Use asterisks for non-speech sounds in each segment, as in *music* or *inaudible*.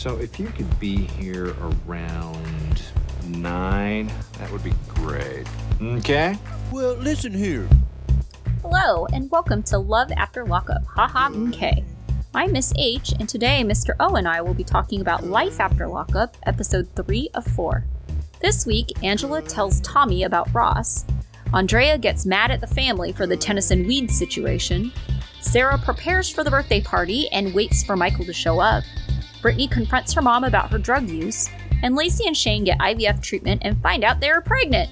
So if you could be here around nine, that would be great. Okay? Well, listen here. Hello, and welcome to Love After Lockup. Haha, mm. okay. I'm Miss H, and today Mr. O and I will be talking about Life After Lockup, episode 3 of 4. This week, Angela tells Tommy about Ross. Andrea gets mad at the family for the Tennyson weed situation. Sarah prepares for the birthday party and waits for Michael to show up. Brittany confronts her mom about her drug use, and Lacey and Shane get IVF treatment and find out they are pregnant.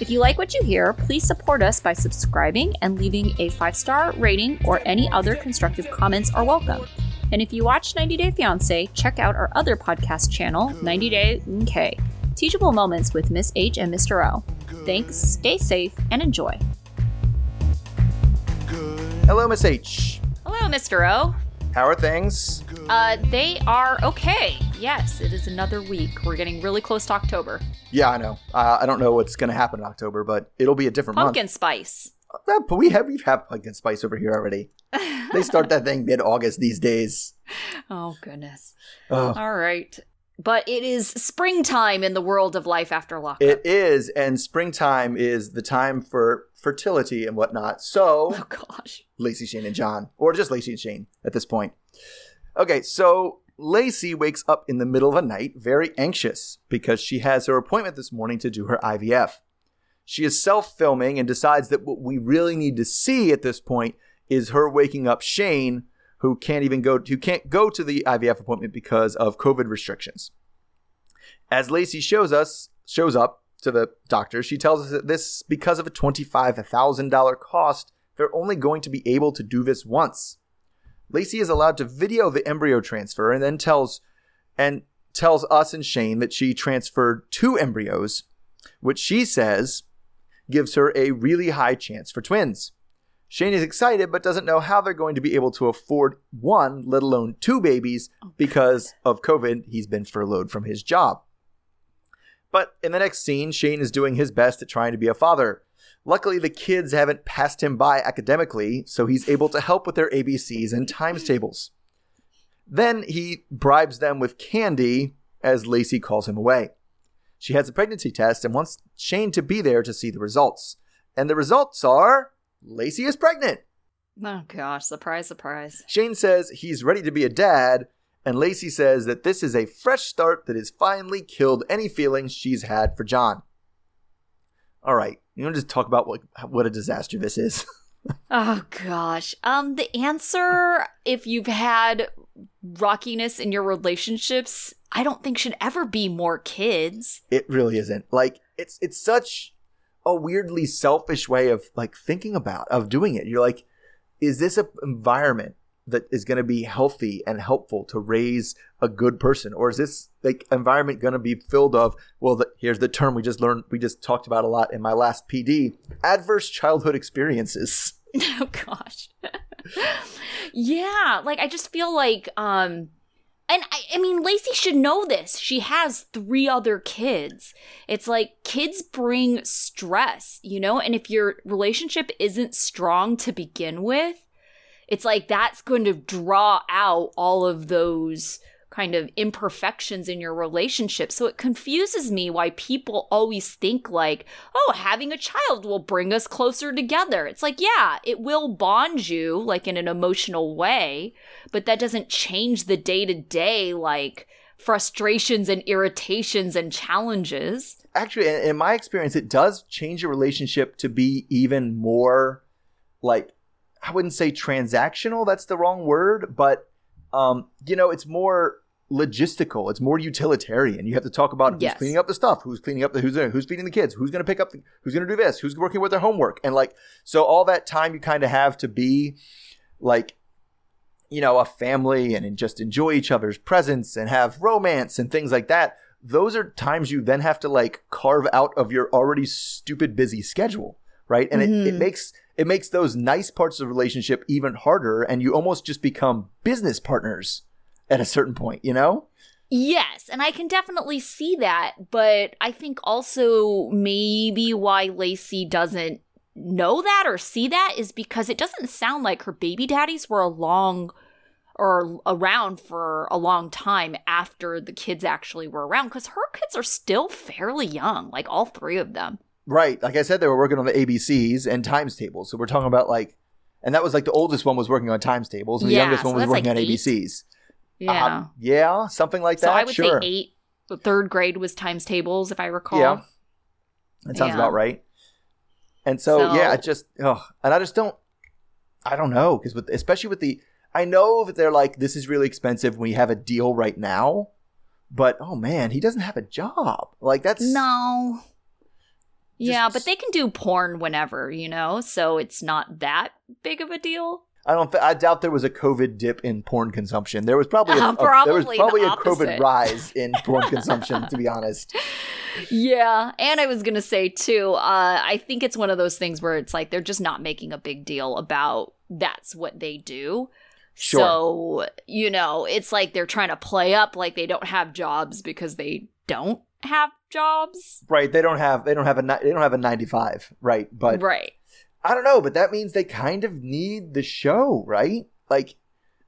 If you like what you hear, please support us by subscribing and leaving a five star rating or any other constructive comments are welcome. And if you watch 90 Day Fiancé, check out our other podcast channel, 90 Day K, Teachable Moments with Miss H and Mr. O. Thanks, stay safe, and enjoy. Hello, Miss H. Hello, Mr. O. How are things? Uh, they are okay. Yes, it is another week. We're getting really close to October. Yeah, I know. Uh, I don't know what's going to happen in October, but it'll be a different month. Pumpkin spice. month. Uh, but we have we've had pumpkin spice over here already. *laughs* They start that thing mid August these days. oh, goodness. Oh, All right. But it is springtime in the world of life after lockup. it is, and springtime is the time for fertility and whatnot. So, *laughs* oh, gosh. Lacey, Shane, and John, or just Lacey and Shane at this point. Okay, so Lacey wakes up in the middle of a night very anxious because she has her appointment this morning to do her IVF. She is self filming and decides that what we really need to see at this point is her waking up Shane, who can't even go who can't go to the IVF appointment because of COVID restrictions. As Lacey shows us shows up to the doctor, she tells us that this because of a $25,000 cost, they're only going to be able to do this once. Lacey is allowed to video the embryo transfer and then tells and tells us and Shane that she transferred two embryos, which she says gives her a really high chance for twins. Shane is excited but doesn't know how they're going to be able to afford one, let alone two babies, oh, because of COVID. He's been furloughed from his job. But in the next scene, Shane is doing his best at trying to be a father. Luckily, the kids haven't passed him by academically, so he's able to help with their ABCs and times tables. Then he bribes them with candy as Lacey calls him away. She has a pregnancy test and wants Shane to be there to see the results. And the results are Lacey is pregnant. Oh, gosh. Surprise, surprise. Shane says he's ready to be a dad, and Lacey says that this is a fresh start that has finally killed any feelings she's had for John. All right, you want to just talk about what what a disaster this is? *laughs* Oh, gosh. Um, the answer, if you've had rockiness in your relationships, I don't think should ever be more kids. it really isn't. Like it's it's such a weirdly selfish way of like thinking about of doing it. You're like, is this an environment that is going to be healthy and helpful to raise a good person, or is this like environment going to be filled of well, the, here's the term we just learned, we just talked about a lot in my last PD: adverse childhood experiences. *laughs* oh gosh. Yeah like i just feel like um and I, I mean lacey should know this. She has three other kids. It's like kids bring stress you know? And if your relationship isn't strong to begin with it's like that's going to draw out all of those kind of imperfections in your relationship. So it confuses me why people always think like, oh, having a child will bring us closer together. It's like, yeah, it will bond you like in an emotional way, but that doesn't change the day to day like frustrations and irritations and challenges. Actually, in, my experience, it does change a relationship to be even more like I wouldn't say transactional. That's the wrong word, but um, you know, it's more logistical. It's more utilitarian. You have to talk about who's Yes. cleaning up the stuff, who's cleaning up the who's who's feeding the kids, who's going to pick up, the, who's going to do this, who's working with their homework, and like so all that time you kind of have to be like you know a family and just enjoy each other's presence and have romance and things like that. Those are times you then have to like carve out of your already stupid busy schedule, right? And it, it Mhm. makes it makes those nice parts of the relationship even harder, and you almost just become business partners at a certain point, you know? Yes, and I can definitely see that, but I think also maybe why Lacey doesn't know that or see that is because it doesn't sound like her baby daddies were along or around for a long time after the kids actually were around because her kids are still fairly young, like all three of them. Right. Like I said, they were working on the ABCs and times tables. So we're talking about like, and that was like the oldest one was working on times tables, and the Yeah, youngest one so was working like on eight. ABCs. Yeah. Um, yeah, something like that. so. I would sure. say eight. The third grade was times tables, if I recall. Yeah. That sounds Yeah. about right. And so, So- yeah, it just oh, and I just don't I don't know because with especially with the I know that they're like this is really expensive when we have a deal right now, but oh man, he doesn't have a job. Like that's No. Yeah, but they can do porn whenever, you know, so it's not that big of a deal. I don't. th- I doubt there was a COVID dip in porn consumption. There was probably a, Uh, *laughs* a- there was probably probably the a COVID rise in *laughs* porn consumption. To be honest, Yeah, and I was gonna say too. Uh, I think it's one of those things where it's like they're just not making a big deal about that's what they do. Sure. So you know, it's like they're trying to play up like they don't have jobs because they don't have jobs. right? They don't have they don't have a they don't have a ninety five, right? But right. I don't know, but that means they kind of need the show, right? Like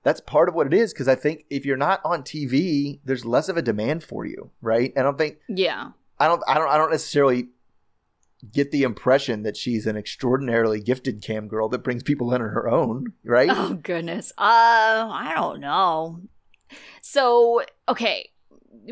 that's part of what it is because I think if you're not on TV, there's less of a demand for you, right? I don't think Yeah. I don't I don't I don't necessarily get the impression that she's an extraordinarily gifted cam girl that brings people in on her own, right? Oh goodness. Uh, I don't know. So, okay,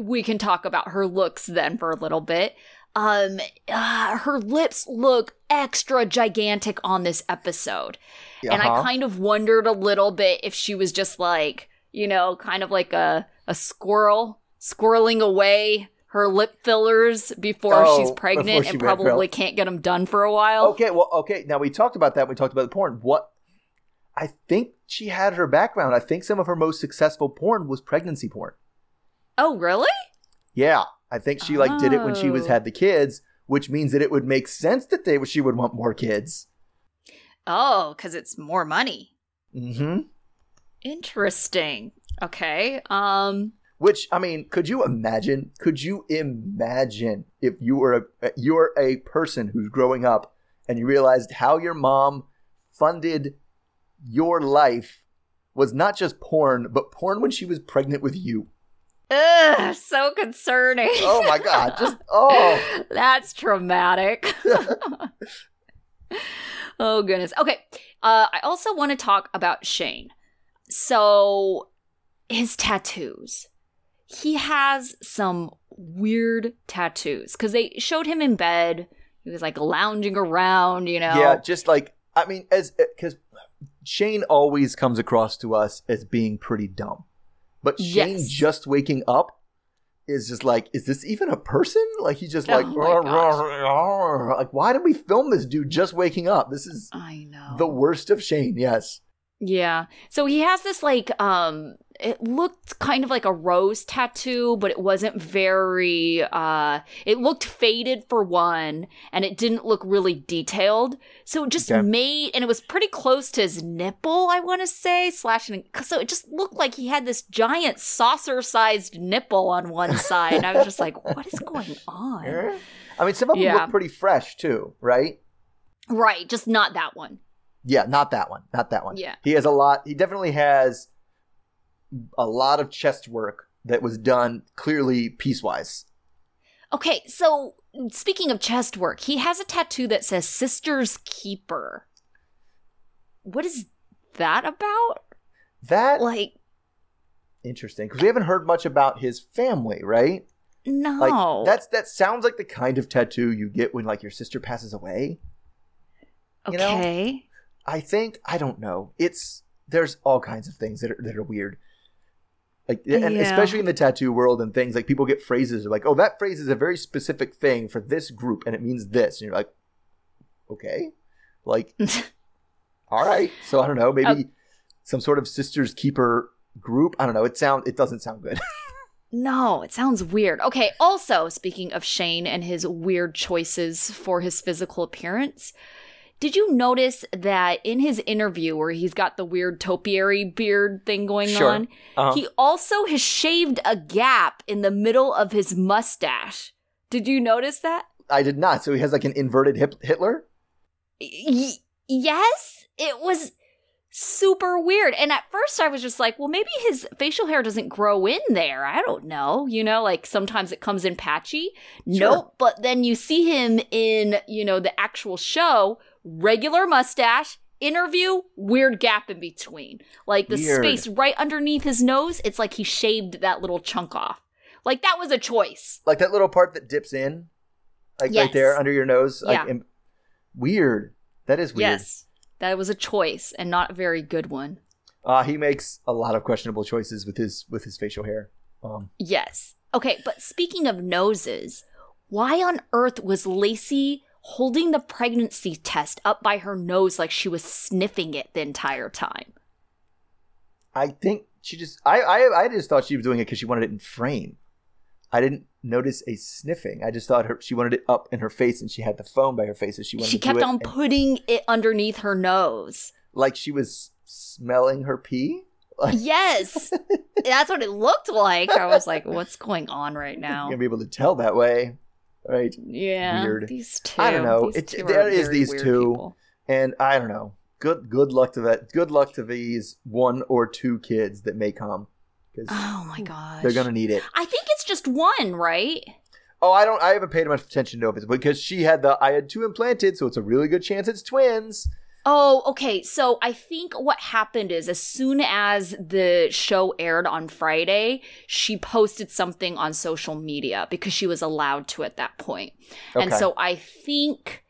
we can talk about her looks then for a little bit. Um, uh, her lips look extra gigantic on this episode. And I Uh-huh. kind of wondered a little bit if she was just like, you know, kind of like a a squirrel squirreling away her lip fillers before Oh, she's before pregnant she and probably can't get them done for a while. Okay, well, okay. Now we talked about that. We talked about the porn. What? I think she had her background. I think some of her most successful porn was pregnancy porn. Oh, really? Yeah, I think she like did it when she was Oh. had the kids, which means that it would make sense that they she would want more kids. Oh, because it's more money. hmm Interesting. Okay. Um. Which I mean, could you imagine? Could you imagine if you were a you're a person who's growing up and you realized how your mom funded your life was not just porn, but porn when she was pregnant with you. Ugh, so concerning. Oh my god! Just oh. *laughs* That's traumatic. *laughs* oh goodness. Okay. Uh, I also want to talk about Shane. So, his tattoos. He has some weird tattoos because they showed him in bed. He was like lounging around, you know. Yeah, just like I mean, as because Shane always comes across to us as being pretty dumb, but Shane Yes. just waking up is just like, is this even a person? Like he's just Oh like, my "Rah, gosh. rah, *laughs* rah." like why did we film this dude just waking up? This is I know. the worst of Shane. Yes, Yeah. So he has this like um it looked kind of like a rose tattoo, but it wasn't very uh it looked faded for one and it didn't look really detailed. So it just Okay. made and it was pretty close to his nipple, I want to say, slashing so it just looked like he had this giant saucer-sized nipple on one *laughs* side. And I was just like, what is going on? I mean some of them Yeah. look pretty fresh too, right? Right, just not that one. Yeah, not that one, not that one. Yeah. he has a lot. He definitely has a lot of chest work that was done clearly piecewise. Okay, so speaking of chest work, he has a tattoo that says Sister's Keeper. What is that about? That Like, interesting because we haven't heard much about his family, right? no. Like that's that sounds like the kind of tattoo you get when like your sister passes away. you know? okay. I think I don't know. It's there's all kinds of things that are that are weird. Like and Yeah. especially in the tattoo world and things like people get phrases like, "Oh, that phrase is a very specific thing for this group and it means this." And you're like, "Okay." Like *laughs* all right. So I don't know, maybe Oh. some sort of sisters keeper group. I don't know. It sound it doesn't sound good. *laughs* No, it sounds weird. Okay, also, speaking of Shane and his weird choices for his physical appearance, did you notice that in his interview where he's got the weird topiary beard thing going Sure. on, Uh-huh. he also has shaved a gap in the middle of his mustache? Did you notice that? I did not. So he has like an inverted hip Hitler. Y- yes, it was super weird. And at first I was just like, well, maybe his facial hair doesn't grow in there. I don't know. You know, like sometimes it comes in patchy. Sure. Nope. But then you see him in, you know, the actual show, regular mustache, interview, weird gap in between. Like the Weird. space right underneath his nose, it's like he shaved that little chunk off. Like that was a choice. Like that little part that dips in, like right there under your nose. Like, Yeah. im- weird. That is weird. Yes. That was a choice and not a very good one. Uh, he makes a lot of questionable choices with his with his facial hair. Um, Yes. Okay, but speaking of noses, why on earth was Lacey holding the pregnancy test up by her nose like she was sniffing it the entire time? I think she just I I, I just thought she was doing it because she wanted it in frame. I didn't notice a sniffing. I just thought her she wanted it up in her face, and she had the phone by her face, so she wanted She kept on putting it underneath her nose. like she was smelling her pee. Like, Yes. *laughs* That's what it looked like. I was like, what's going on right *laughs* now? You're gonna be able to tell that way, right? Yeah. Weird. These two. I don't know. It- there is these two. people. And I don't know. Good good luck to that. Good luck to these one or two kids that may come Oh my gosh. they're gonna need it. I think it's just one, right? Oh, I don't. I haven't paid much attention to it because she had the. I had two implanted, so it's a really good chance it's twins. Oh, okay. So I think what happened is as soon as the show aired on Friday, she posted something on social media because she was allowed to at that point. Okay. And so I think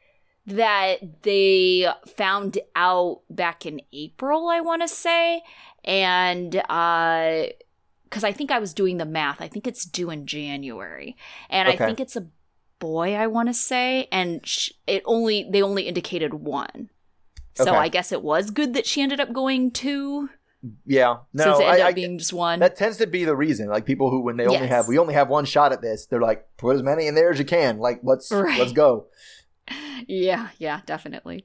that they found out back in April, I want to say. And, uh, because I think I was doing the math. I think it's due in January. And Okay. I think it's a boy, I want to say. And sh- it only, they only indicated one. So Okay. I guess it was good that she ended up going two, Yeah, no, since it ended I, up being just one. that tends to be the reason. Like people who, when they only have, we only have one shot at this. They're like, put as many in there as you can. Like let's *laughs* Right. let's go. *laughs* Yeah, yeah, definitely.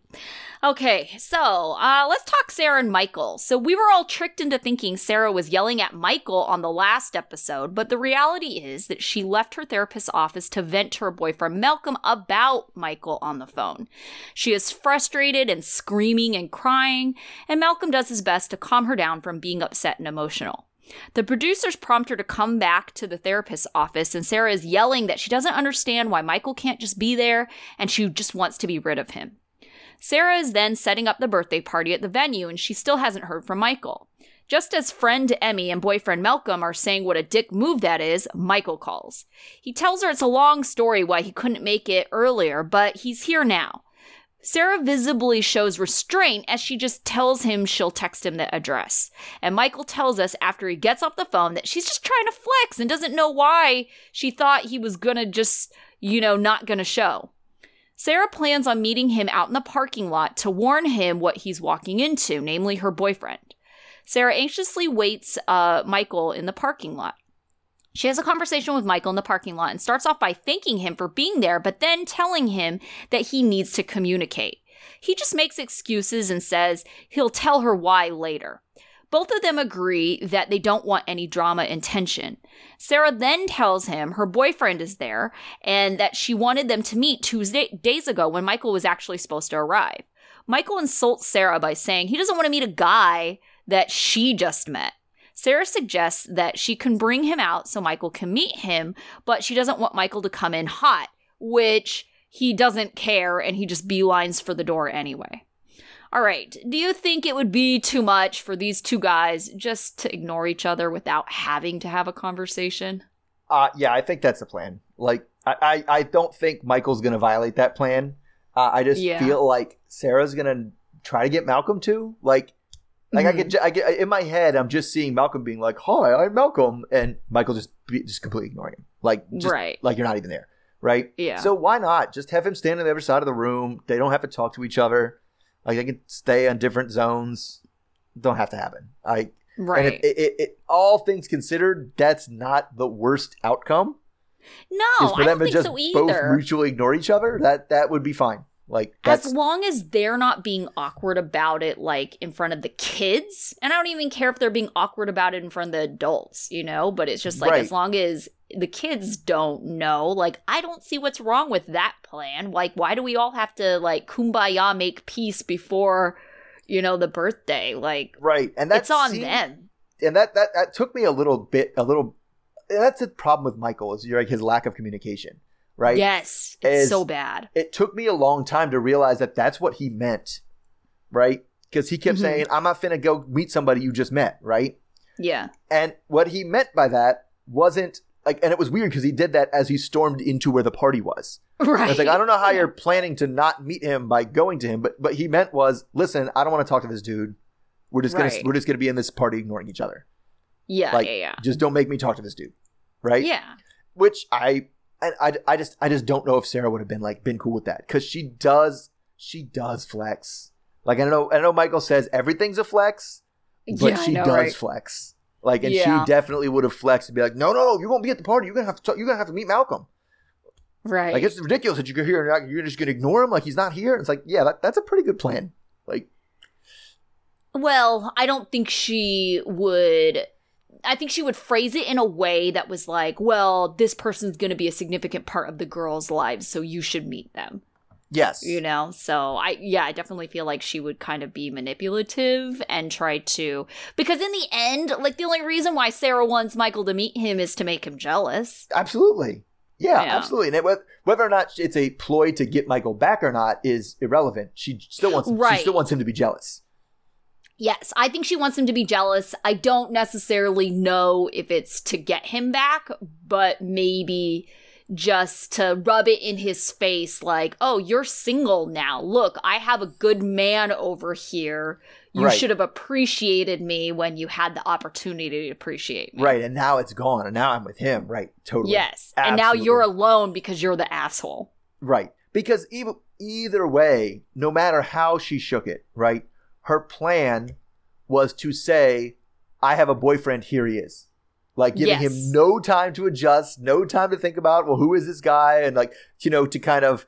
Okay, so uh, let's talk Sarah and Michael. So we were all tricked into thinking Sarah was yelling at Michael on the last episode, but the reality is that she left her therapist's office to vent to her boyfriend Malcolm about Michael on the phone. She is frustrated and screaming and crying, and Malcolm does his best to calm her down from being upset and emotional. The producers prompt her to come back to the therapist's office, and Sarah is yelling that she doesn't understand why Michael can't just be there and she just wants to be rid of him. Sarah is then setting up the birthday party at the venue, and she still hasn't heard from Michael. Just as friend Emmy and boyfriend Malcolm are saying what a dick move that is, Michael calls. He tells her it's a long story why he couldn't make it earlier, but he's here now. Sarah visibly shows restraint as she just tells him she'll text him the address. And Michael tells us after he gets off the phone that she's just trying to flex and doesn't know why she thought he was gonna just, you know, not gonna show. Sarah plans on meeting him out in the parking lot to warn him what he's walking into, namely her boyfriend. Sarah anxiously waits uh, Michael in the parking lot. She has a conversation with Michael in the parking lot and starts off by thanking him for being there, but then telling him that he needs to communicate. He just makes excuses and says he'll tell her why later. Both of them agree that they don't want any drama and tension. Sarah then tells him her boyfriend is there and that she wanted them to meet Tuesday days ago when Michael was actually supposed to arrive. Michael insults Sarah by saying he doesn't want to meet a guy that she just met. Sarah suggests that she can bring him out so Michael can meet him, but she doesn't want Michael to come in hot, which he doesn't care and he just beelines for the door anyway. All right, do you think it would be too much for these two guys just to ignore each other without having to have a conversation? Uh, yeah, I think that's the plan. Like, I, I, I don't think Michael's going to violate that plan. Uh, I just Yeah. feel like Sarah's going to try to get Malcolm to. Like, like I Mhm. get, I get in my head, I'm just seeing Malcolm being like, "Hi, I'm Malcolm," and Michael just be, just completely ignoring him, like, just, Right. like you're not even there, right? Yeah. So why not just have him stand on the other side of the room? They don't have to talk to each other. Like they can stay on different zones. Don't have to happen. I right. and it, it, it, all things considered, that's not the worst outcome. no, for I them don't to think just so both mutually ignore each other. That that would be fine. Like as long as they're not being awkward about it, like in front of the kids, and I don't even care if they're being awkward about it in front of the adults, you know. But it's just like Right. as long as the kids don't know, like I don't see what's wrong with that plan. Like, why do we all have to like kumbaya make peace before, you know, the birthday. Like, right, and that's it's on them. And that that that took me a little bit, a little. That's the problem with Michael is you're like his lack of communication, right? Yes, it's Is- so bad. It took me a long time to realize that that's what he meant, right? Because he kept Mhm. saying, "I'm not finna go meet somebody you just met," right? Yeah. And what he meant by that wasn't like, and it was weird because he did that as he stormed into where the party was. Right. It's like I don't know how you're planning to not meet him by going to him, but but he meant was, listen, I don't want to talk to this dude. We're just gonna Right. we're just gonna be in this party ignoring each other. Yeah, like, yeah, yeah. Just don't make me talk to this dude, right? Yeah. Which I I I, I just I just don't know if Sarah would have been like been cool with that because she does she does flex. Like I know I know Michael says everything's a flex, but yeah, she know, does right? flex. Like, and Yeah. she definitely would have flexed and be like, "No, no, you're gonna be at the party. You're gonna have to. Talk, you're gonna have to meet Malcolm. Right. Like, it's ridiculous that you go here and you're- you're just gonna ignore him like he's not here." It's like, yeah, that, that's a pretty good plan. Like, Well, I don't think she would. I think she would phrase it in a way that was like, well, this person's going to be a significant part of the girls' lives, so you should meet them. yes, You know? So I, yeah, I definitely feel like she would kind of be manipulative and try to. Because in the end, like, the only reason why Sarah wants Michael to meet him is to make him jealous. absolutely, yeah, Yeah. absolutely. And it, whether or not it's a ploy to get Michael back or not is irrelevant. She still wants, Right. she still wants him to be jealous. Yes, I think she wants him to be jealous. I don't necessarily know if it's to get him back, but maybe just to rub it in his face like, oh, you're single now. Look, I have a good man over here. You Right. should have appreciated me when you had the opportunity to appreciate me. Right, and now it's gone, and now I'm with him. Right, totally. Yes. And now you're alone because you're the asshole. Right. Because either, either way, no matter how she shook it, right, her plan was to say, I have a boyfriend, here he is. Like giving Yes. him no time to adjust, no time to think about, well, who is this guy? And like, you know, to kind of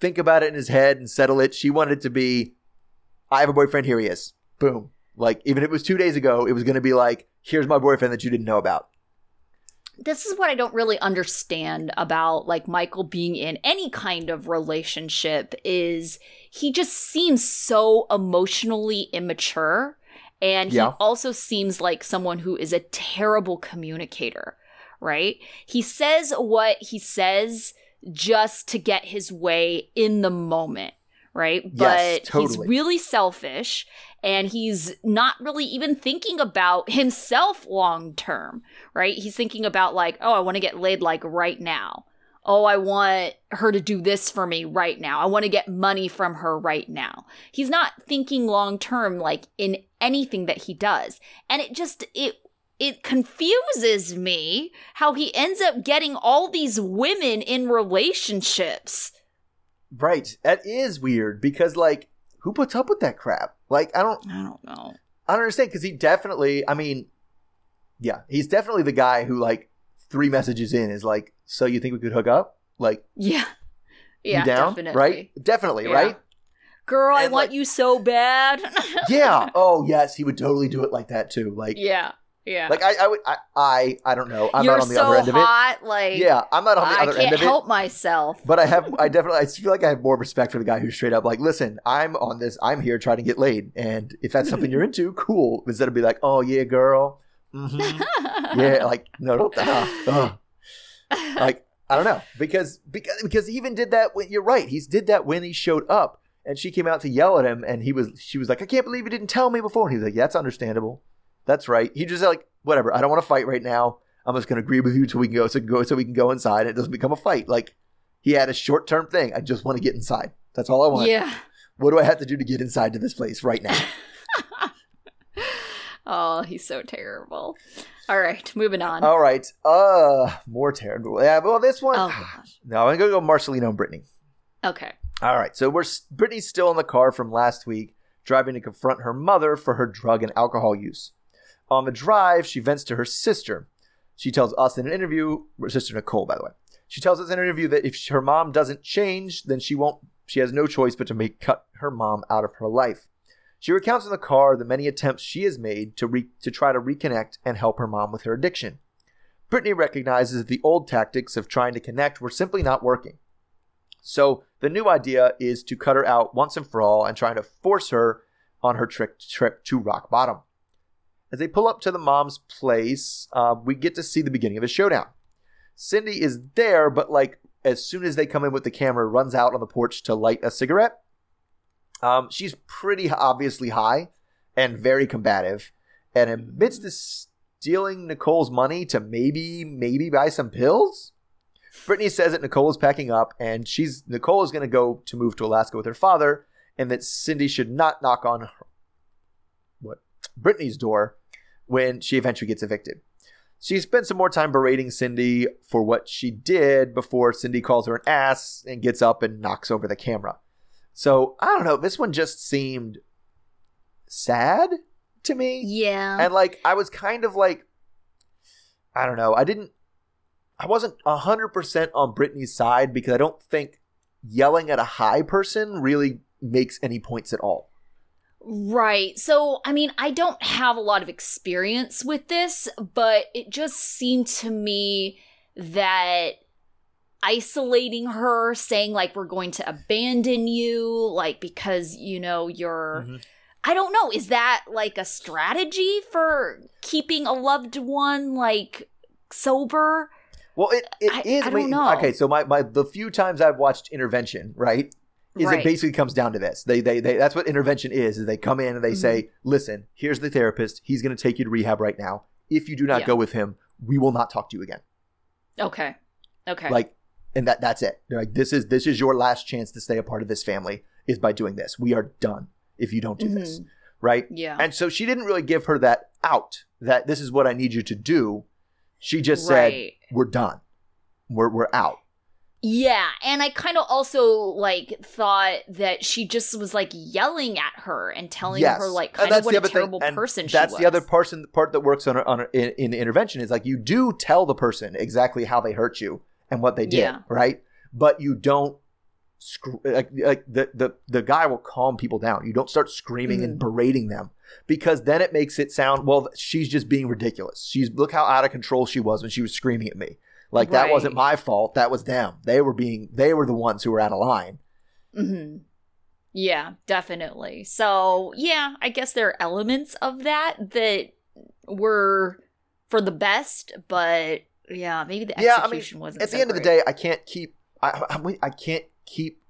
think about it in his head and settle it. She wanted it to be, I have a boyfriend, here he is. Boom. Like, even if it was two days ago, it was going to be like, here's my boyfriend that you didn't know about. This is what I don't really understand about like Michael being in any kind of relationship is he just seems so emotionally immature and he Yeah. also seems like someone who is a terrible communicator, right? He says what he says just to get his way in the moment, right? Yes, but he's really selfish and he's not really even thinking about himself long term right? He's thinking about like, oh, I want to get laid like right now. Oh, I want her to do this for me right now. I want to get money from her right now. He's not thinking long term like in anything that he does. And it just it it confuses me how he ends up getting all these women in relationships. Right. That is weird because, like, who puts up with that crap? Like, I don't, I don't know. I don't understand because he definitely, I mean, yeah, he's definitely the guy who, like, three messages in is like, so you think we could hook up? Like, Yeah. Yeah, you down? definitely. Right? Definitely, Yeah. right? Girl, I And, want you so bad. *laughs* Yeah. Oh, yes, he would totally do it like that too. Like, yeah. Yeah. like I, I would, I, I, I don't know. I'm You're not on the so other end of it. hot, like Yeah, I'm not on the other end. of it. I can't help myself. But I have, I definitely, I feel like I have more respect for the guy who's straight up like, listen, I'm on this, I'm here trying to get laid, and if that's something you're into, cool. Instead of be like, oh yeah, girl, hmm *laughs* yeah, like no, don't, uh, uh. *laughs* like I don't know because because because he even did that when you're right. He's did that when he showed up, and she came out to yell at him, and he was she was like, I can't believe you didn't tell me before. And he was like, yeah, that's understandable. That's right. He just like whatever. I don't want to fight right now. I'm just gonna agree with you till we can go so go so we can go inside. And it doesn't become a fight. Like he had a short term thing. I just want to get inside. That's all I want. yeah. What do I have to do to get inside to this place right now? *laughs* Oh, he's so terrible. All right, moving on. all right. Uh, more terrible. Yeah. Well, this one. Oh, *sighs* gosh. No, I'm gonna go Marcelino and Brittany. Okay. All right, so we're Brittany's still in the car from last week, driving to confront her mother for her drug and alcohol use. On the drive, she vents to her sister. She tells us in an interview, her sister Nicole, by the way. She tells us in an interview that if her mom doesn't change, then she won't. She has no choice but to make cut her mom out of her life. She recounts in the car the many attempts she has made to re, to try to reconnect and help her mom with her addiction. Brittany recognizes that the old tactics of trying to connect were simply not working. So the new idea is to cut her out once and for all and try to force her on her trick trip to Rock Bottom. As they pull up to the mom's place, uh, we get to see the beginning of a showdown. Cindy is there, but like as soon as they come in with the camera, runs out on the porch to light a cigarette. Um, she's pretty obviously high and very combative, and admits to stealing Nicole's money to maybe maybe buy some pills. Brittany says that Nicole is packing up, and she's Nicole is going to go to move to Alaska with her father, and that Cindy should not knock on her, what Brittany's door when she eventually gets evicted. She spends some more time berating Cindy for what she did before Cindy calls her an ass and gets up and knocks over the camera. So I don't know. This one just seemed sad to me. Yeah. And like I was kind of like I don't know. I didn't I wasn't 100% on Brittany's side because I don't think yelling at a high person really makes any points at all. Right. So, I mean, I don't have a lot of experience with this, but it just seemed to me that isolating her, saying, like, we're going to abandon you, like, because, you know, you're. Mm-hmm. I don't know. Is that like a strategy for keeping a loved one, like, sober? Well, it, it I- is. I don't know. Okay, so my, my the few times I've watched Intervention, right, is Right. it basically comes down to this. They, they they that's what intervention is. Is they come in and they say, Mm-hmm. "Listen, here's the therapist. He's going to take you to rehab right now. If you do not Yeah. go with him, we will not talk to you again." Okay. Okay. Like, and that that's it. They're like, "This is this is your last chance to stay a part of this family is by doing this. We are done if you don't do this." Mhm. Right? yeah. And so she didn't really give her that out. That this is what I need you to do. She just Right. said, "We're done. We're we're out." Yeah, and I kind of also like thought that she just was like yelling at her and telling Yes. her like kind of what a other thing. terrible And person she That's was. the other person part that works on, a, on a, in, in the intervention is like you do tell the person exactly how they hurt you and what they did, Yeah. right? But you don't. Sc- like, like the, the the guy will calm people down. You don't start screaming and Mhm. berating them because then it makes it sound well. She's just being ridiculous. She's look how out of control she was when she was screaming at me. Like that wasn't my fault. That was them. They were being. They were the ones who were out of line. hmm Yeah, definitely. So yeah, I guess there are elements of that that were for the best, but yeah, maybe the Yeah, I mean, execution wasn't. at the so end of the day, I can't keep. I, I, I can't keep.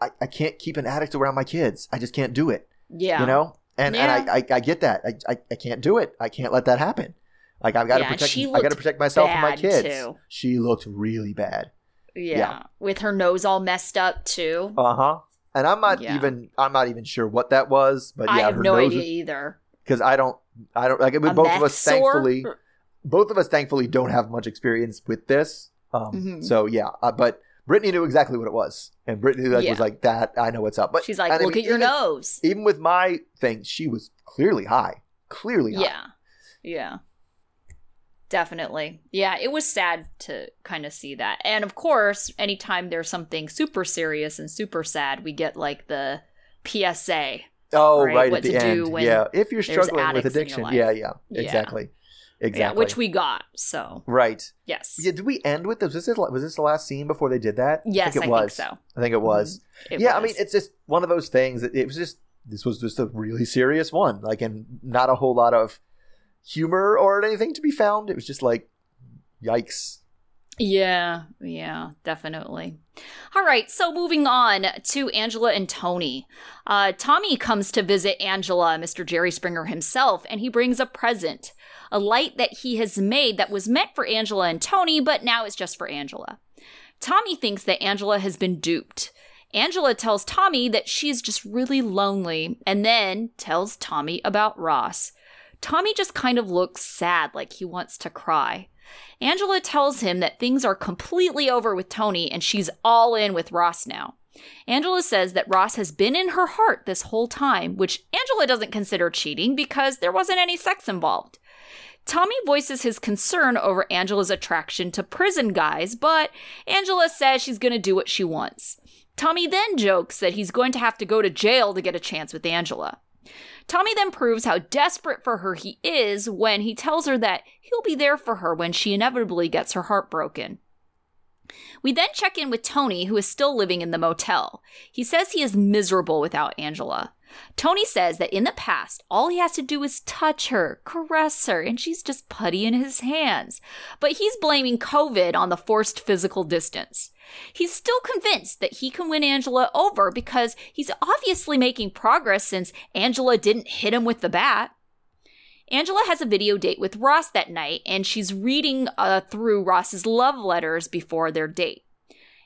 I, I can't keep an addict around my kids. I just can't do it. yeah, You know, and Yeah. and I, I I get that. I, I I can't do it. I can't let that happen. Like I've got to Yeah, and protect. I got to protect myself and my kids. too. She looked really bad. yeah, yeah. with her nose all messed up too. Uh huh. And I'm not Yeah. even. I'm not even sure what that was. But yeah, I have no idea either. because I don't. I don't like. A both of us, sore? thankfully, both of us thankfully don't have much experience with this. Um, Mhm. So yeah, uh, but Brittany knew exactly what it was, and Brittany like, Yeah. was like, "That I know what's up." But She's like, and I look mean, at your even, nose. Even with my thing, she was clearly high, clearly high. Yeah. Yeah. Definitely. Yeah, it was sad to kind of see that. And of course, anytime there's something super serious and super sad, we get like the PSA. Oh, Right, right, what at the to do end. Yeah, if you're struggling with addicts in your addiction, yeah, yeah, Yeah. exactly, exactly. Yeah, which we got. So, right. yes. Yeah, did we end with this? Was this was this the last scene before they did that? yes, I think it was. so. I think it mm-hmm. was. It yeah, I mean, it's just one of those things. That it was just this was just a really serious one, like, and not a whole lot of humor or anything to be found. It was just like, yikes. Yeah, yeah, definitely. All right, so moving on to Angela and Tony. Uh, Tommy comes to visit Angela, Mr. Jerry Springer himself, and he brings a present a light that he has made that was meant for Angela and Tony, but now it's just for Angela. Tommy thinks that Angela has been duped. Angela tells Tommy that she's just really lonely and then tells Tommy about Ross. Tommy just kind of looks sad, like he wants to cry. Angela tells him that things are completely over with Tony and she's all in with Ross now. Angela says that Ross has been in her heart this whole time, which Angela doesn't consider cheating because there wasn't any sex involved. Tommy voices his concern over Angela's attraction to prison guys, but Angela says she's going to do what she wants. Tommy then jokes that he's going to have to go to jail to get a chance with Angela. Tommy then proves how desperate for her he is when he tells her that he'll be there for her when she inevitably gets her heart broken. We then check in with Tony, who is still living in the motel. He says he is miserable without Angela. Tony says that in the past, all he has to do is touch her, caress her, and she's just putty in his hands. But he's blaming COVID on the forced physical distance. He's still convinced that he can win Angela over because he's obviously making progress since Angela didn't hit him with the bat. Angela has a video date with Ross that night, and she's reading uh, through Ross's love letters before their date.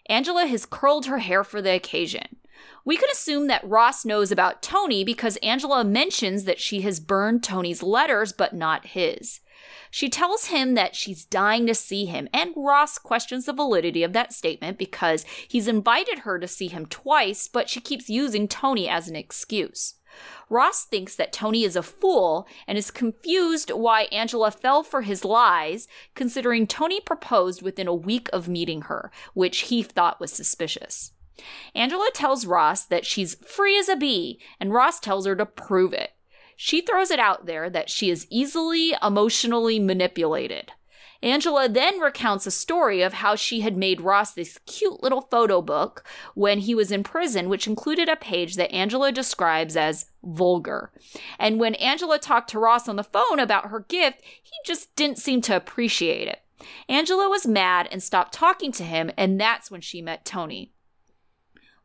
Angela has curled her hair for the occasion. We can assume that Ross knows about Tony because Angela mentions that she has burned Tony's letters but not his. She tells him that she's dying to see him, and Ross questions the validity of that statement because he's invited her to see him twice, but she keeps using Tony as an excuse. Ross thinks that Tony is a fool and is confused why Angela fell for his lies, considering Tony proposed within a week of meeting her, which he thought was suspicious. Angela tells Ross that she's free as a bee, and Ross tells her to prove it. She throws it out there that she is easily emotionally manipulated. Angela then recounts a story of how she had made Ross this cute little photo book when he was in prison, which included a page that Angela describes as vulgar. And when Angela talked to Ross on the phone about her gift, he just didn't seem to appreciate it. Angela was mad and stopped talking to him, and that's when she met Tony.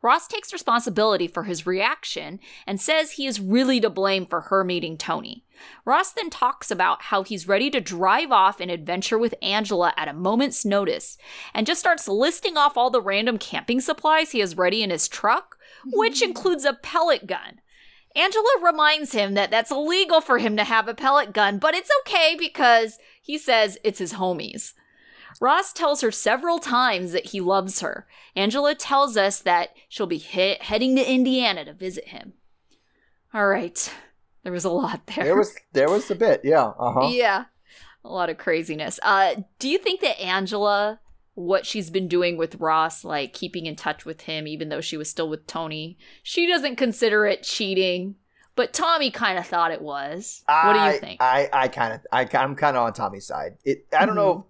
Ross takes responsibility for his reaction and says he is really to blame for her meeting Tony. Ross then talks about how he's ready to drive off and adventure with Angela at a moment's notice and just starts listing off all the random camping supplies he has ready in his truck, which mm-hmm. includes a pellet gun. Angela reminds him that that's illegal for him to have a pellet gun, but it's okay because he says it's his homies. Ross tells her several times that he loves her. Angela tells us that she'll be he- heading to Indiana to visit him. All right. There was a lot there. There was there was a bit, yeah. Uh-huh. Yeah. A lot of craziness. Uh do you think that Angela what she's been doing with Ross like keeping in touch with him even though she was still with Tony, she doesn't consider it cheating, but Tommy kind of thought it was. what do you think? I I kind of I I'm kind of on Tommy's side. It I don't know.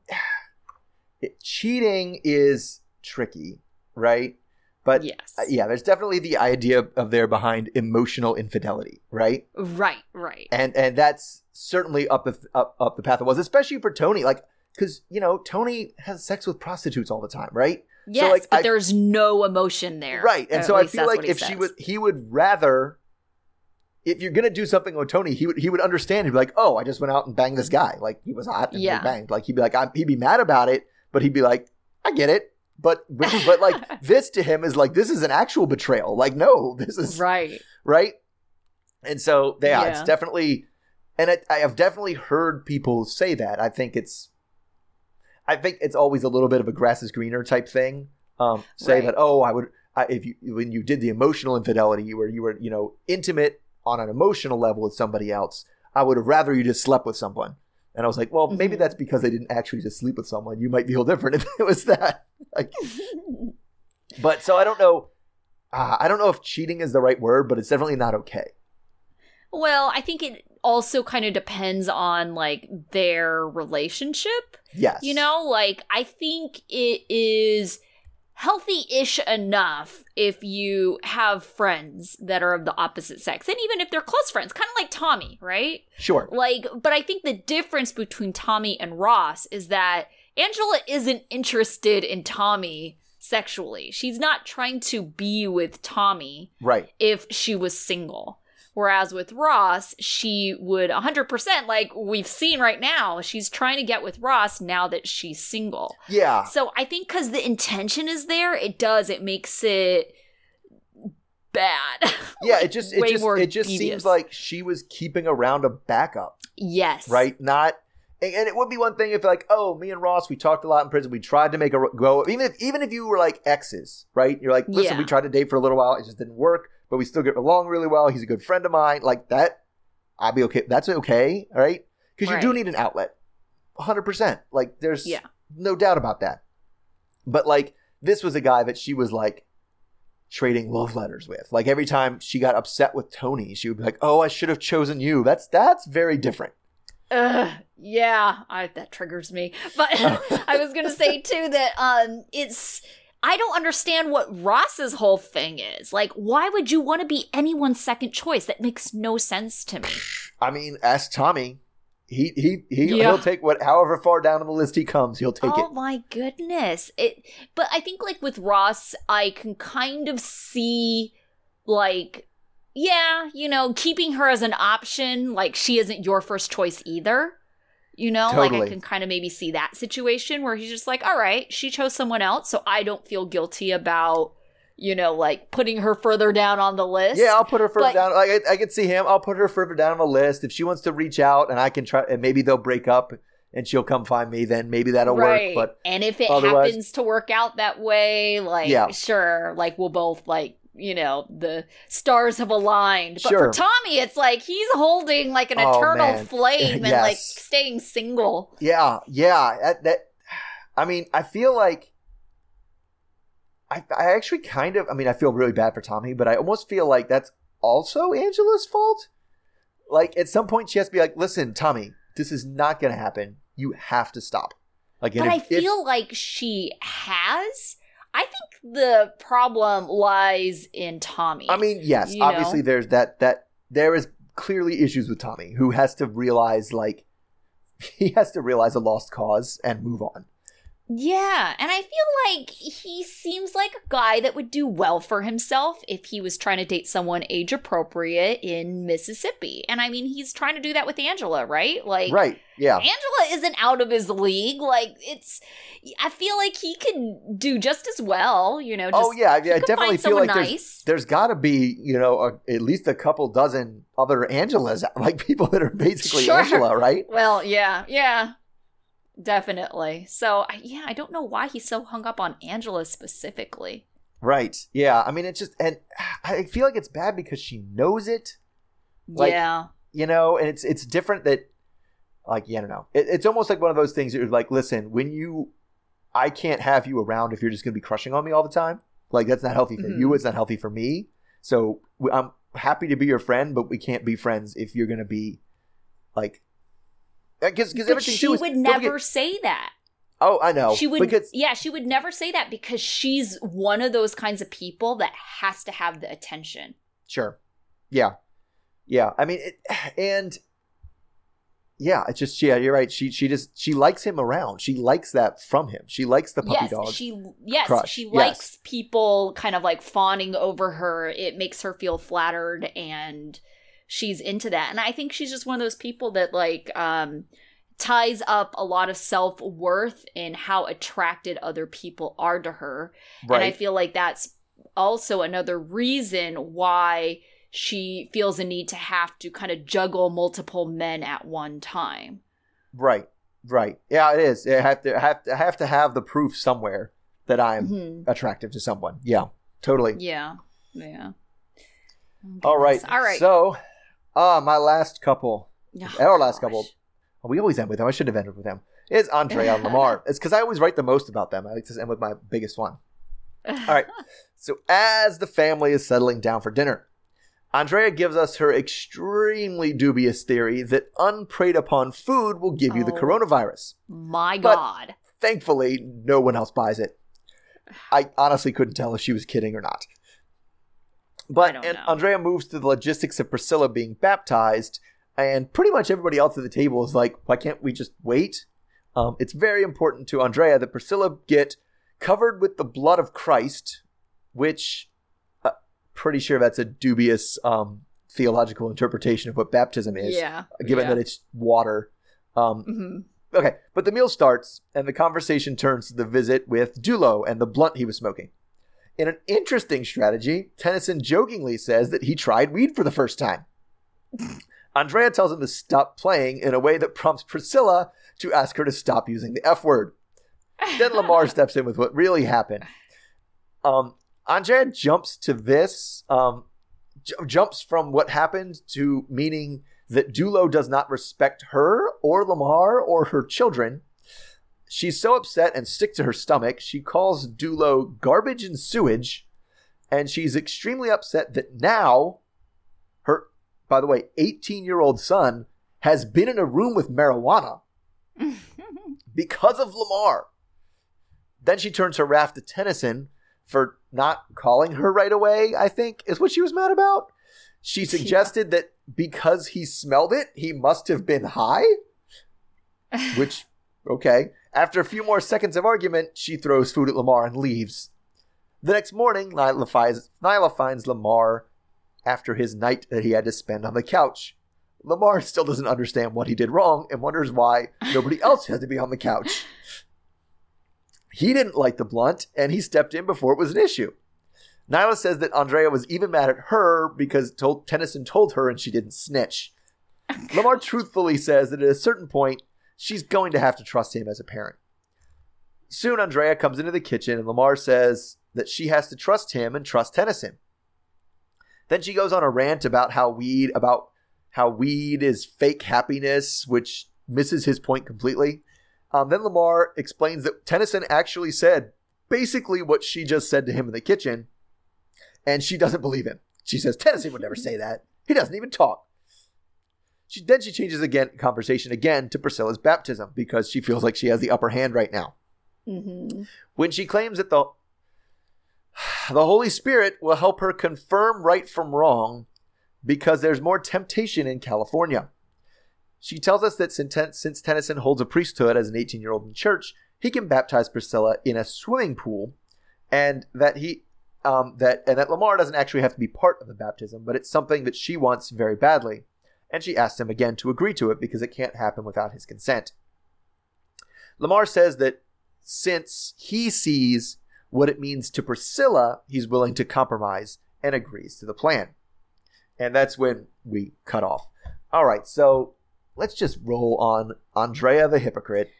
It, cheating is tricky, right? But yes. uh, yeah, there's definitely the idea of there behind emotional infidelity, right? Right, right. And and that's certainly up the up, up the path it was, especially for Tony, like because you know Tony has sex with prostitutes all the time, right? Yes, like, but I- there's no emotion there. Right. And so I feel like if she says. would he would rather if you're gonna do something with Tony, he would he would understand. He'd be like, "Oh, I just went out and banged this guy. Like he was hot and Yeah. banged." Like he'd be like, I'm, he'd be mad about it, but he'd be like, "I get it." But but, like *laughs* this to him is like this is an actual betrayal. Like no, this is right. right. And so yeah, it's definitely, and I, I have definitely heard people say that. I think it's, I think it's always a little bit of a grass is greener type thing. Um, say Right. that oh, I would I, if you when you did the emotional infidelity where you were you know intimate on an emotional level with somebody else, I would have rather you just slept with someone. And I was like, well, maybe Mhm. that's because they didn't actually just sleep with someone. You might feel *laughs* different if it was that. *laughs* Like, *laughs* but so I don't know. Uh, I don't know if cheating is the right word, but it's definitely not okay. well, I think it also kind of depends on like their relationship. Yes. You know, like I think it is healthy-ish enough if you have friends that are of the opposite sex and even if they're close friends kind of like tommy right Sure. like but i think the difference between tommy and ross is that angela isn't interested in tommy sexually she's not trying to be with tommy Right. if she was single whereas with ross she would 100% like we've seen right now she's trying to get with ross now that she's single Yeah. so I think because the intention is there, it does. It makes it bad. *laughs* Yeah. It just it way just more it just devious. seems like she was keeping around a backup, yes. right? Not. And and it would be one thing if like, oh, me and Ross, we talked a lot in prison. We tried to make a go. Even if even if you were like exes, right? You're like, listen, Yeah. we tried to date for a little while. It just didn't work, but we still get along really well. He's a good friend of mine. Like that, I'd be okay. That's okay, all right? Because you do need an outlet, hundred percent. Like there's Yeah. no doubt about that. But like this was a guy that she was like trading love letters with. Like every time she got upset with Tony, she would be like, "Oh, I should have chosen you." That's that's very different. Ugh, yeah, I, that triggers me. But *laughs* *laughs* I was gonna say too that um, it's I don't understand what Ross's whole thing is. Like, why would you want to be anyone's second choice? That makes no sense to me. *sighs* I mean, ask Tommy. He he he Yeah. he'll take what however far down on the list he comes, he'll take oh it. Oh my goodness. It but I think like with Ross, I can kind of see like yeah, you know, keeping her as an option, like she isn't your first choice either. You know, like I can kind of maybe see that situation where he's just like, all right, she chose someone else, so I don't feel guilty about, you know, like putting her further down on the list. Yeah, I'll put her further But- down. Like I, I can see him. I'll put her further down on the list. If she wants to reach out, and I can try, and maybe they'll break up, and she'll come find me. Then maybe that'll right. work. But and if it happens to work out that way, like Yeah. sure, like we'll both like you know the stars have aligned. But Sure. for Tommy, it's like he's holding like an Oh, eternal man. *laughs* flame and like staying single. yeah, yeah, that, that. I mean, I feel like. I, I actually kind of. I mean, I feel really bad for Tommy, but I almost feel like that's also Angela's fault. Like at some point, she has to be like, "Listen, Tommy, this is not going to happen. You have to stop." Like, But I if- if- feel like she has. I think the problem lies in Tommy. I mean, yes, you obviously know? there's that that there is clearly issues with Tommy who has to realize like *laughs* he has to realize a lost cause and move on. Yeah, and I feel like he seems like a guy that would do well for himself if he was trying to date someone age appropriate in Mississippi. And I mean, he's trying to do that with Angela, right? Like, Right. Yeah. Angela isn't out of his league. Like, it's, I feel like he could do just as well, you know? Oh, just, oh yeah, yeah, I definitely feel like there's nice. there's got to be, you know, a, at least a couple dozen other Angelas, *laughs* like people that are basically Sure. Angela, right? Well, yeah, yeah. Definitely. So, I- yeah, I don't know why he's so hung up on Angela specifically. Right. Yeah. I mean, it's just and I feel like it's bad because she knows it. Like, yeah. you know and it's it's different that like yeah, i don't know it, it's almost like one of those things that you're like listen when you i can't have you around if you're just going to be crushing on me all the time like that's not healthy for Mhm. you it's not healthy for me so I'm happy to be your friend but we can't be friends if you're going to be like Uh, because everything she is- would never forget- say that. oh i know she would because yeah she would never say that because she's one of those kinds of people that has to have the attention Sure. Yeah. Yeah. I mean, it, *sighs* and yeah, it's just yeah. You're right. She she just she likes him around. She likes that from him. She likes the puppy yes dog. she yes crush, she yes. likes people kind of like fawning over her it makes her feel flattered and she's into that and i think she's just one of those people that like um ties up a lot of self-worth in how attracted other people are to her right. And I feel like that's also another reason why she feels a need to have to kind of juggle multiple men at one time. right. Right. Yeah, it is. I have to I have to I have to have the proof somewhere that I'm Mhm. attractive to someone. Yeah. Totally. Yeah. Yeah. Oh, All right. goodness. All right. So, uh my last couple. Oh, our last gosh. couple. We always end with them. I should have ended with them. Is Andrea and Lamar. *laughs* It's because I always write the most about them. I like to end with my biggest one. *laughs* All right. So as the family is settling down for dinner, Andrea gives us her extremely dubious theory that unprayed upon food will give you the Oh. coronavirus. My But- God. Thankfully, no one else buys it. I honestly couldn't tell if she was kidding or not. But and know. Andrea moves to the logistics of Priscilla being baptized, and pretty much everybody else at the table is like, "Why can't we just wait?" Um, it's very important to Andrea that Priscilla get covered with the blood of Christ, which uh, pretty sure that's a dubious um, theological interpretation of what baptism is, Yeah. given yeah. that it's water. Um, Mhm. Okay, but the meal starts, and the conversation turns to the visit with Dulo and the blunt he was smoking. In an interesting strategy, Tennyson jokingly says that he tried weed for the first time. *laughs* Andrea tells him to stop playing in a way that prompts Priscilla to ask her to stop using the F word. Then Lamar *laughs* steps in with what really happened. Um, Andrea jumps to this, um, j- jumps from what happened to meaning that Dulo does not respect her or Lamar or her children. She's so upset and sick to her stomach, she calls Dulo garbage and sewage, and she's extremely upset that now her, by the way, 18 year old son has been in a room with marijuana *laughs* because of Lamar. Then she turns her wrath to Tennyson for not calling her right away, I think, is what she was mad about. She suggested that because he smelled it, he must have been high. *laughs* Which, okay. After a few more seconds of argument, she throws food at Lamar and leaves. The next morning, Nyla finds, Nyla finds Lamar after his night that he had to spend on the couch. Lamar still doesn't understand what he did wrong and wonders why nobody *laughs* else had to be on the couch. He didn't light the blunt, and he stepped in before it was an issue. Nyla says that Andrea was even mad at her because told, Tennyson told her and she didn't snitch. *laughs* Lamar truthfully says that at a certain point, she's going to have to trust him as a parent. Soon, Andrea comes into the kitchen, and Lamar says that she has to trust him and trust Tennyson. Then she goes on a rant about how weed about how weed is fake happiness, which misses his point completely. Um, then Lamar explains that Tennyson actually said basically what she just said to him in the kitchen, and she doesn't believe him. She says Tennyson would never say that. He doesn't even talk. She then she changes again conversation again to Priscilla's baptism because she feels like she has the upper hand right now. Mm-hmm. When she claims that the the Holy Spirit will help her confirm right from wrong because there's more temptation in California. She tells us that since Tennyson holds a priesthood as an 18 year old in church, he can baptize Priscilla in a swimming pool, and that he um, that and that Lamar doesn't actually have to be part of the baptism, but it's something that she wants very badly, and she asks him again to agree to it because it can't happen without his consent. Lamar says that since he sees what it means to Priscilla, he's willing to compromise and agrees to the plan. And that's when we cut off. All right, so let's just roll on Andrea the hypocrite.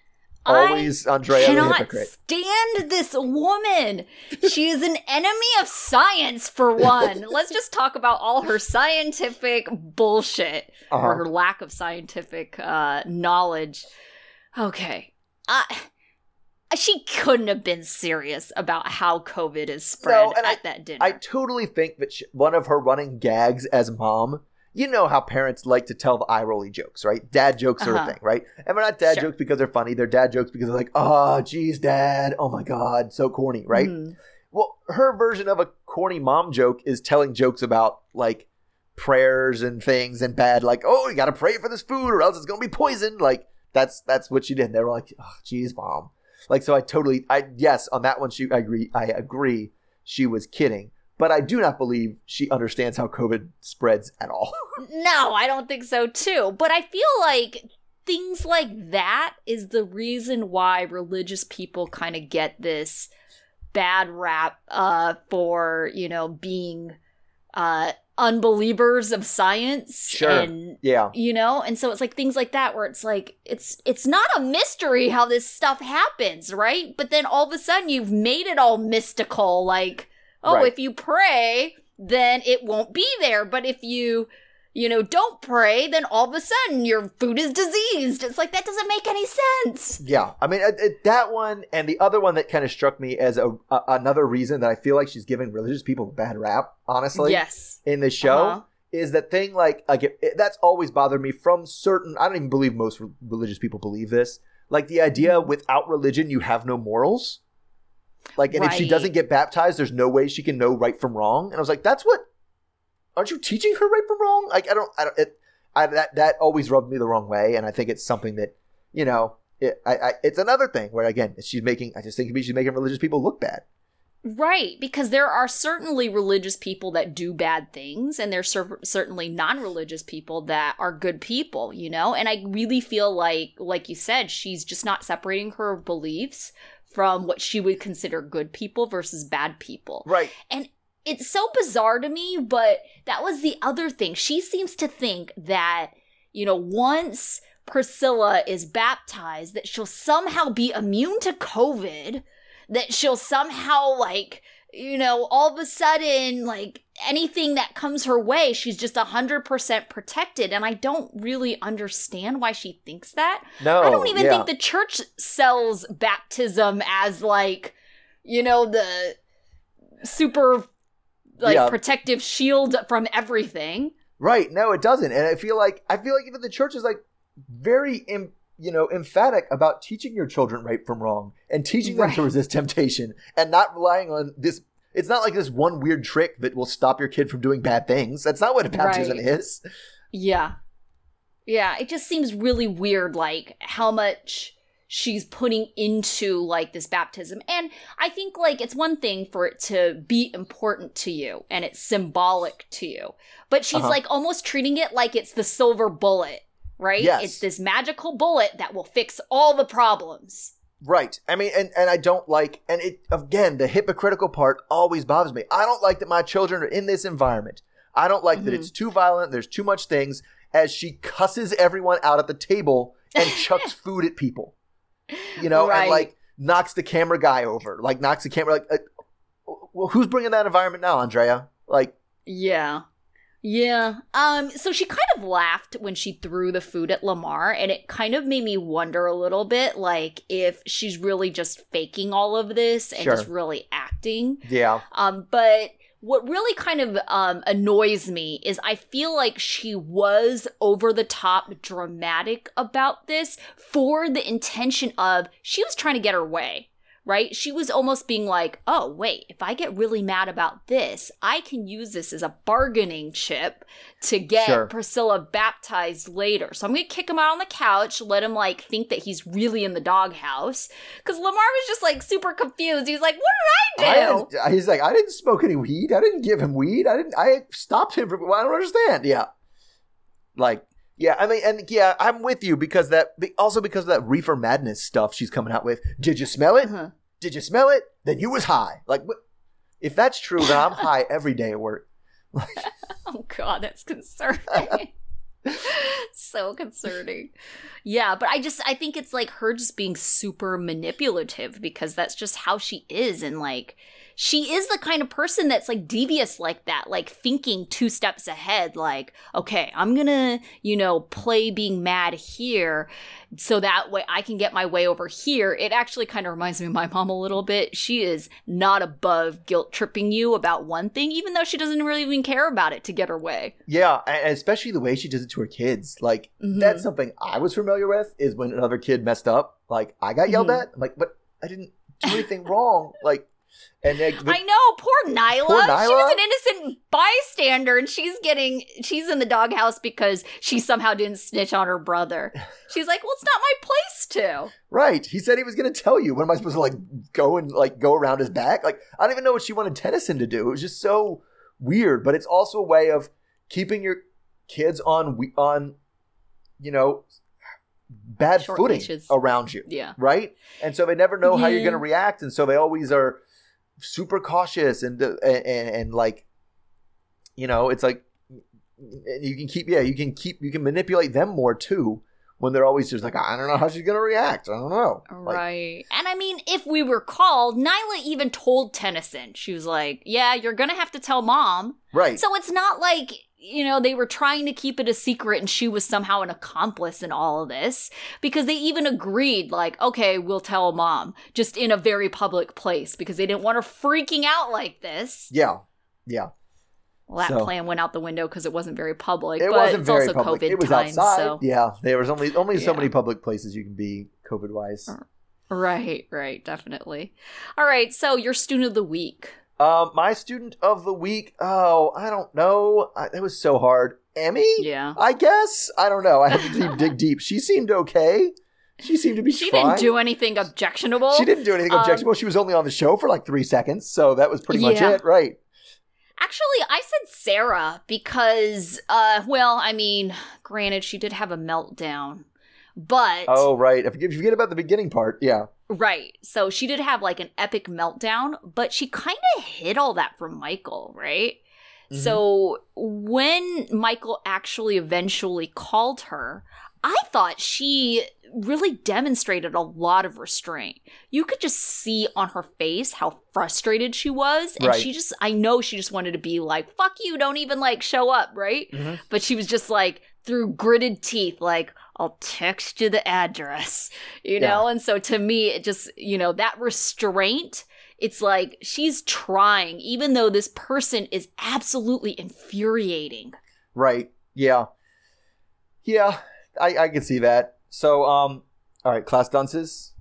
Always I Andrea the cannot hypocrite. stand this woman. She is an *laughs* enemy of science, for one. Let's just talk about all her scientific bullshit Uh-huh. or her lack of scientific uh, knowledge. Okay, I. She couldn't have been serious about how COVID is spread No, at that dinner. I totally think that she, one of her running gags as mom, you know how parents like to tell the eye rolly jokes, right? Dad jokes are a Uh-huh. thing, right? And they're not dad Sure. jokes because they're funny. They're dad jokes because they're like, oh, geez, dad. Oh my God, so corny, right? Mhm. Well, her version of a corny mom joke is telling jokes about like prayers and things and bad, like, oh, you gotta pray for this food or else it's gonna be poisoned. Like that's that's what she did. They were like, oh, geez, mom. Like so, I totally, I yes, on that one, she I agree. I agree. She was kidding, but I do not believe she understands how COVID spreads at all. *laughs* No, I don't think so too. But I feel like things like that is the reason why religious people kind of get this bad rap uh for, you know, being uh unbelievers of science Sure. and yeah, you know and so it's like things like that where it's like it's it's not a mystery how this stuff happens right but then all of a sudden you've made it all mystical like oh Right. if you pray then it won't be there but if you you know don't pray then all of a sudden your food is diseased it's like that doesn't make any sense yeah. I mean, it, it- that one and the other one that kind of struck me as a, a another reason that I feel like she's giving religious people a bad rap. Honestly, yes in the show. Uh-huh. is that thing like like it, it- that's always bothered me from certain i don't even believe most re- religious people believe this like the idea Mm-hmm. without religion you have no morals like and if she doesn't get baptized there's no way she can know right from wrong. And i was like that's what aren't you teaching her right from wrong? Like i don't i don't it I, that that always rubbed me the wrong way. And i think it's something that you know it, I, I, it's another thing where again she's making i just think she's making religious people look bad. Right, because there are certainly religious people that do bad things, and there's cer- certainly non-religious people that are good people, you know. And I really feel like, like you said, she's just not separating her beliefs from what she would consider good people versus bad people. right And It's so bizarre to me, but that was the other thing. She seems to think that, you know, once Priscilla is baptized, that she'll somehow be immune to COVID, that she'll somehow, like, you know, all of a sudden, like, anything that comes her way, she's just 100% protected. And I don't really understand why she thinks that. no I don't even yeah. think the church sells baptism as like, you know, the super like Yeah. protective shield from everything. Right. No, it doesn't. And I feel like I feel like even the church is like very Im- you know, emphatic about teaching your children right from wrong and teaching them to resist temptation and not relying on this. It's not like this one weird trick that will stop your kid from doing bad things. That's not what a baptism Right. is. Yeah. Yeah, it just seems really weird, like how much she's putting into like this baptism. And I think like it's one thing for it to be important to you and it's symbolic to you, but she's Uh-huh. like almost treating it like it's the silver bullet, right? Yes. It's this magical bullet that will fix all the problems. Right. I mean, and, and I don't like, and it, again, the hypocritical part always bothers me. I don't like that my children are in this environment. I don't like that Mhm. it's too violent, there's too much things, as she cusses everyone out at the table and chucks *laughs* food at people. You know, Right. and like knocks the camera guy over, like knocks the camera, like, uh, well, who's bringing that environment now, Andrea? Like, Yeah. Yeah. Um so she kind of laughed when she threw the food at Lamar and it kind of made me wonder a little bit like if she's really just faking all of this and Sure. just really acting. yeah, Um but what really kind of um annoys me is I feel like she was over the top dramatic about this for the intention of she was trying to get her way right? She was almost being like, oh, wait, if I get really mad about this, I can use this as a bargaining chip to get Sure. Priscilla baptized later. So I'm going to kick him out on the couch, let him like think that he's really in the doghouse. Because Lamar was just like super confused. He's like, what did I do? didn't- he's like, I didn't smoke any weed. I didn't give him weed. I didn't. I stopped him from. I don't understand. Yeah, like yeah. I mean, and yeah, I'm with you because that. Also because of that reefer madness stuff she's coming out with. Did you smell it? Uh-huh. Did you smell it? Then you was high. Like, if that's true, then I'm high every day at work. *laughs* *laughs* Oh god, that's concerning. *laughs* so concerning. Yeah, but I just I think it's like her just being super manipulative because that's just how she is and like she is the kind of person that's like devious like that, like thinking two steps ahead like, okay, I'm to, you know, play being mad here so that way I can get my way over here. It actually kind of reminds me of my mom a little bit. She is not above guilt tripping you about one thing, even though she doesn't really even care about it to get her way. Yeah, and especially the way she does it to her kids. Like Mhm. that's something I was familiar with. Is when another kid messed up. Like I got yelled Mhm. at. I'm like, but I didn't do anything wrong. Like, and they, I know, poor Nyla. Poor She was an innocent bystander, and she's getting she's in the doghouse because she somehow didn't snitch on her brother. *laughs* She's like, "Well, it's not my place to." Right. He said he was going to tell you. What am I supposed to like go and like go around his back? Like I don't even know what she wanted Tennyson to do. It was just so weird. But it's also a way of keeping your kids on we- on you know bad Short footing leashes. around you. Yeah, Right. And so they never know how you're going to react, and so they always are super cautious and uh, and, and and like you know it's like you can keep yeah you can keep you can manipulate them more too when they're always just like I don't know how she's gonna react I don't know Like, right. And I mean, if we were called, Nyla even told Tennyson. She was like, "Yeah, you're gonna have to tell mom." right So it's not like, you know, they were trying to keep it a secret and she was somehow an accomplice in all of this because they even agreed, like, okay, we'll tell mom, just in a very public place because they didn't want her freaking out like this. yeah yeah Well, that So- plan went out the window because it wasn't very public. it but wasn't it's very also public COVID it was time, outside so. yeah there was only only so many public places you can be COVID wise Right, right, definitely. All right, so your student of the week. Um my student of the week oh I don't know I, it was so hard Emmy Yeah. I guess I don't know I had to deep, dig *laughs* deep she seemed okay she seemed to be She fine. didn't do anything objectionable. She didn't do anything Um, objectionable. she was only on the show for like three seconds, so that was pretty much Yeah. it, right? Actually, I said Sarah because, uh, well, I mean, granted, she did have a meltdown, but Oh, right. If you forget about the beginning part, yeah, right. So she did have like an epic meltdown, but she kind of hid all that from Michael, right? Mhm. So when Michael actually eventually called her, I thought she really demonstrated a lot of restraint. You could just see on her face how frustrated she was. And Right. she just, I know she just wanted to be like, fuck you, don't even like show up, right? Mhm. But she was just like, through gritted teeth, like, I'll text you the address, you Yeah. know? And so to me, it just, you know, that restraint, it's like she's trying, even though this person is absolutely infuriating. right, yeah, yeah. I I can see that. So, um, All right, class dunces.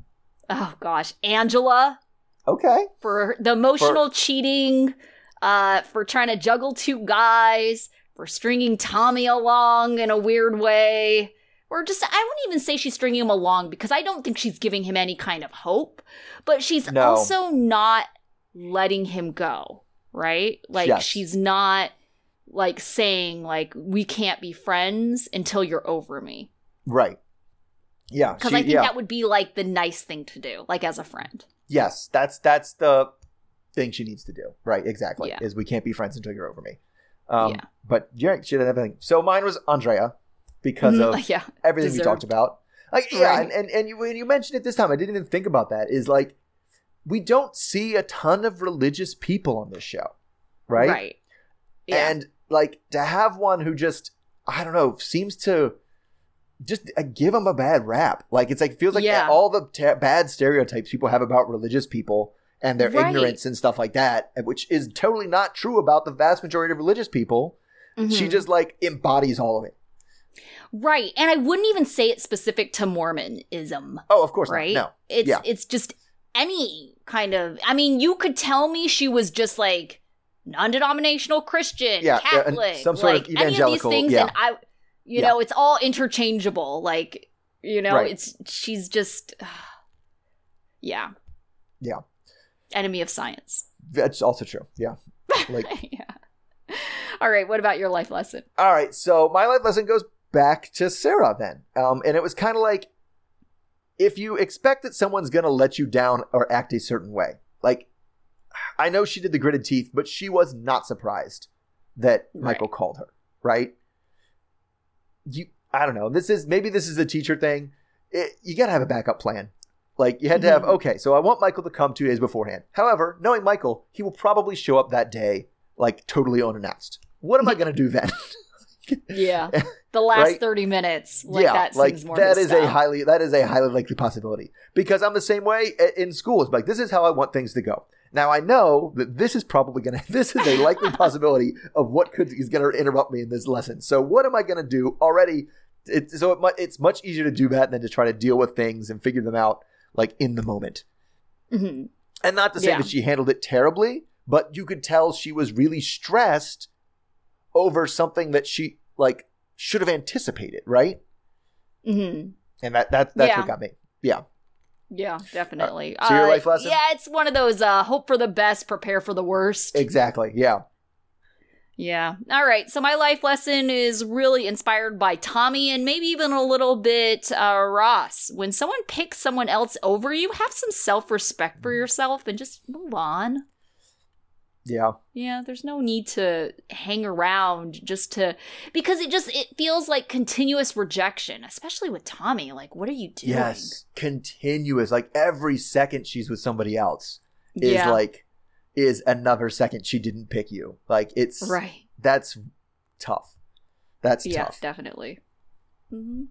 Oh gosh, Angela Okay. for the emotional cheating, uh, for trying to juggle two guys, for stringing Tommy along in a weird way. Or just, I wouldn't even say she's stringing him along because I don't think she's giving him any kind of hope, but she's No. also not letting him go, right? Like, Yes. she's not like saying, like, we can't be friends until you're over me. Right. Yeah. Because I think yeah. that would be like the nice thing to do, like as a friend. Yes, that's that's the thing she needs to do. Right, exactly. Yeah. Is we can't be friends until you're over me. Um, Yeah. But yeah, she didn't have anything. So mine was Andrea because of yeah. everything we talked about. Like yeah, Right. and, and and you, when you mentioned it this time, I didn't even think about that. Is like we don't see a ton of religious people on this show, right? Right. Yeah. And like to have one who just I don't know seems to just uh, give them a bad rap. Like it's like feels like Yeah. all the ta bad stereotypes people have about religious people and their Right. ignorance and stuff like that, which is totally not true about the vast majority of religious people. She Mhm. just like embodies all of it. Right, and I wouldn't even say it's specific to Mormonism, Oh, of course right? not. It's Yeah. it's just any kind of. I mean, you could tell me she was just like non-denominational Christian, Yeah, uh, and Catholic, some sort of like any of these evangelical, things, yeah. and I, you Yeah. know, it's all interchangeable. Like, you know, Right. it's she's just, *sighs* yeah, Yeah. enemy of science. That's also true. Yeah. *laughs* Like yeah. All right, what about your life lesson? All right, so my life lesson goes back to Sarah then. Um, and it was kind of like if you expect that someone's going to let you down or act a certain way, like I know she did the gritted teeth, but she was not surprised that Right. Michael called her, right? You, I don't know. This is maybe this is a teacher thing. It, you got to have a backup plan. Like you had to have Mhm. okay, so I want Michael to come two days beforehand. However, knowing Michael, he will probably show up that day like totally unannounced. What am I going to do then? *laughs* Yeah, *laughs* the last Right? thirty minutes, like yeah, that like seems more. that his a highly that is a highly likely possibility because I'm the same way in school. It's like this is how I want things to go. Now I know that this is probably gonna *laughs* this is a likely *laughs* possibility of what could is gonna interrupt me in this lesson. So what am I gonna do already? It, so it, it's much easier to do that than to try to deal with things and figure them out like in the moment. Mhm. And not to say Yeah. that she handled it terribly, but you could tell she was really stressed over something that she like should have anticipated, right? Mm-hmm. And that, that that's Yeah. what got me. Yeah. Yeah, definitely. so your Uh, life lesson? Yeah, it's one of those uh, hope for the best, prepare for the worst. Exactly. Yeah. Yeah. All right. So my life lesson is really inspired by Tommy and maybe even a little bit uh, Ross. When someone picks someone else over you, have some self respect for yourself and just move on. Yeah. Yeah, there's no need to hang around just to because it just it feels like continuous rejection, especially with Tommy. Like, what are you doing? Yes. Continuous. Like every second she's with somebody else is yeah. like is another second she didn't pick you. Like it's right. that's tough. That's yeah, tough. definitely. hmm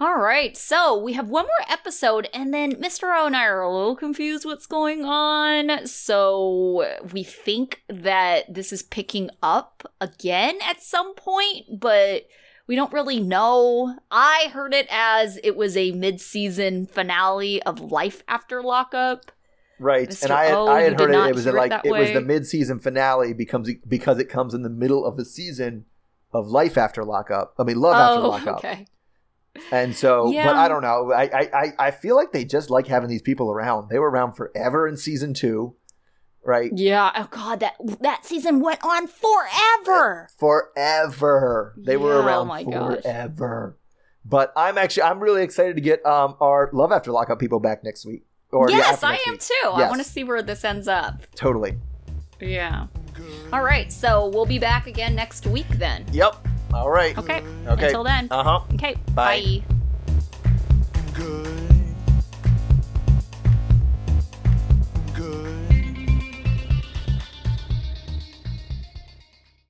All right, so we have one more episode, and then Mr. O and I are a little confused what's going on. So we think that this is picking up again at some point, but we don't really know. I heard it as it was a mid-season finale of Life After Lockup. Right. Mr. And I had, O, I had heard it, it was it like that it was the mid season finale becomes because it comes in the middle of the season of life after lockup. I mean love after oh, *laughs* lockup. okay. And so, but I don't know. I, I, I- feel like they just like having these people around. They were around forever in season two, right? Yeah. Oh God, that that season went on forever. Forever. They were Yeah, oh around gosh. forever. But I'm actually, I'm really excited to get um our Love After Lockup people back next week. Or yes, after I am week. too. I want to see where this ends up. Totally. Yeah. All right, so we'll be back again next week then. Yep. All right. Okay. Okay. Until then. Uh huh. Okay. Bye. bye.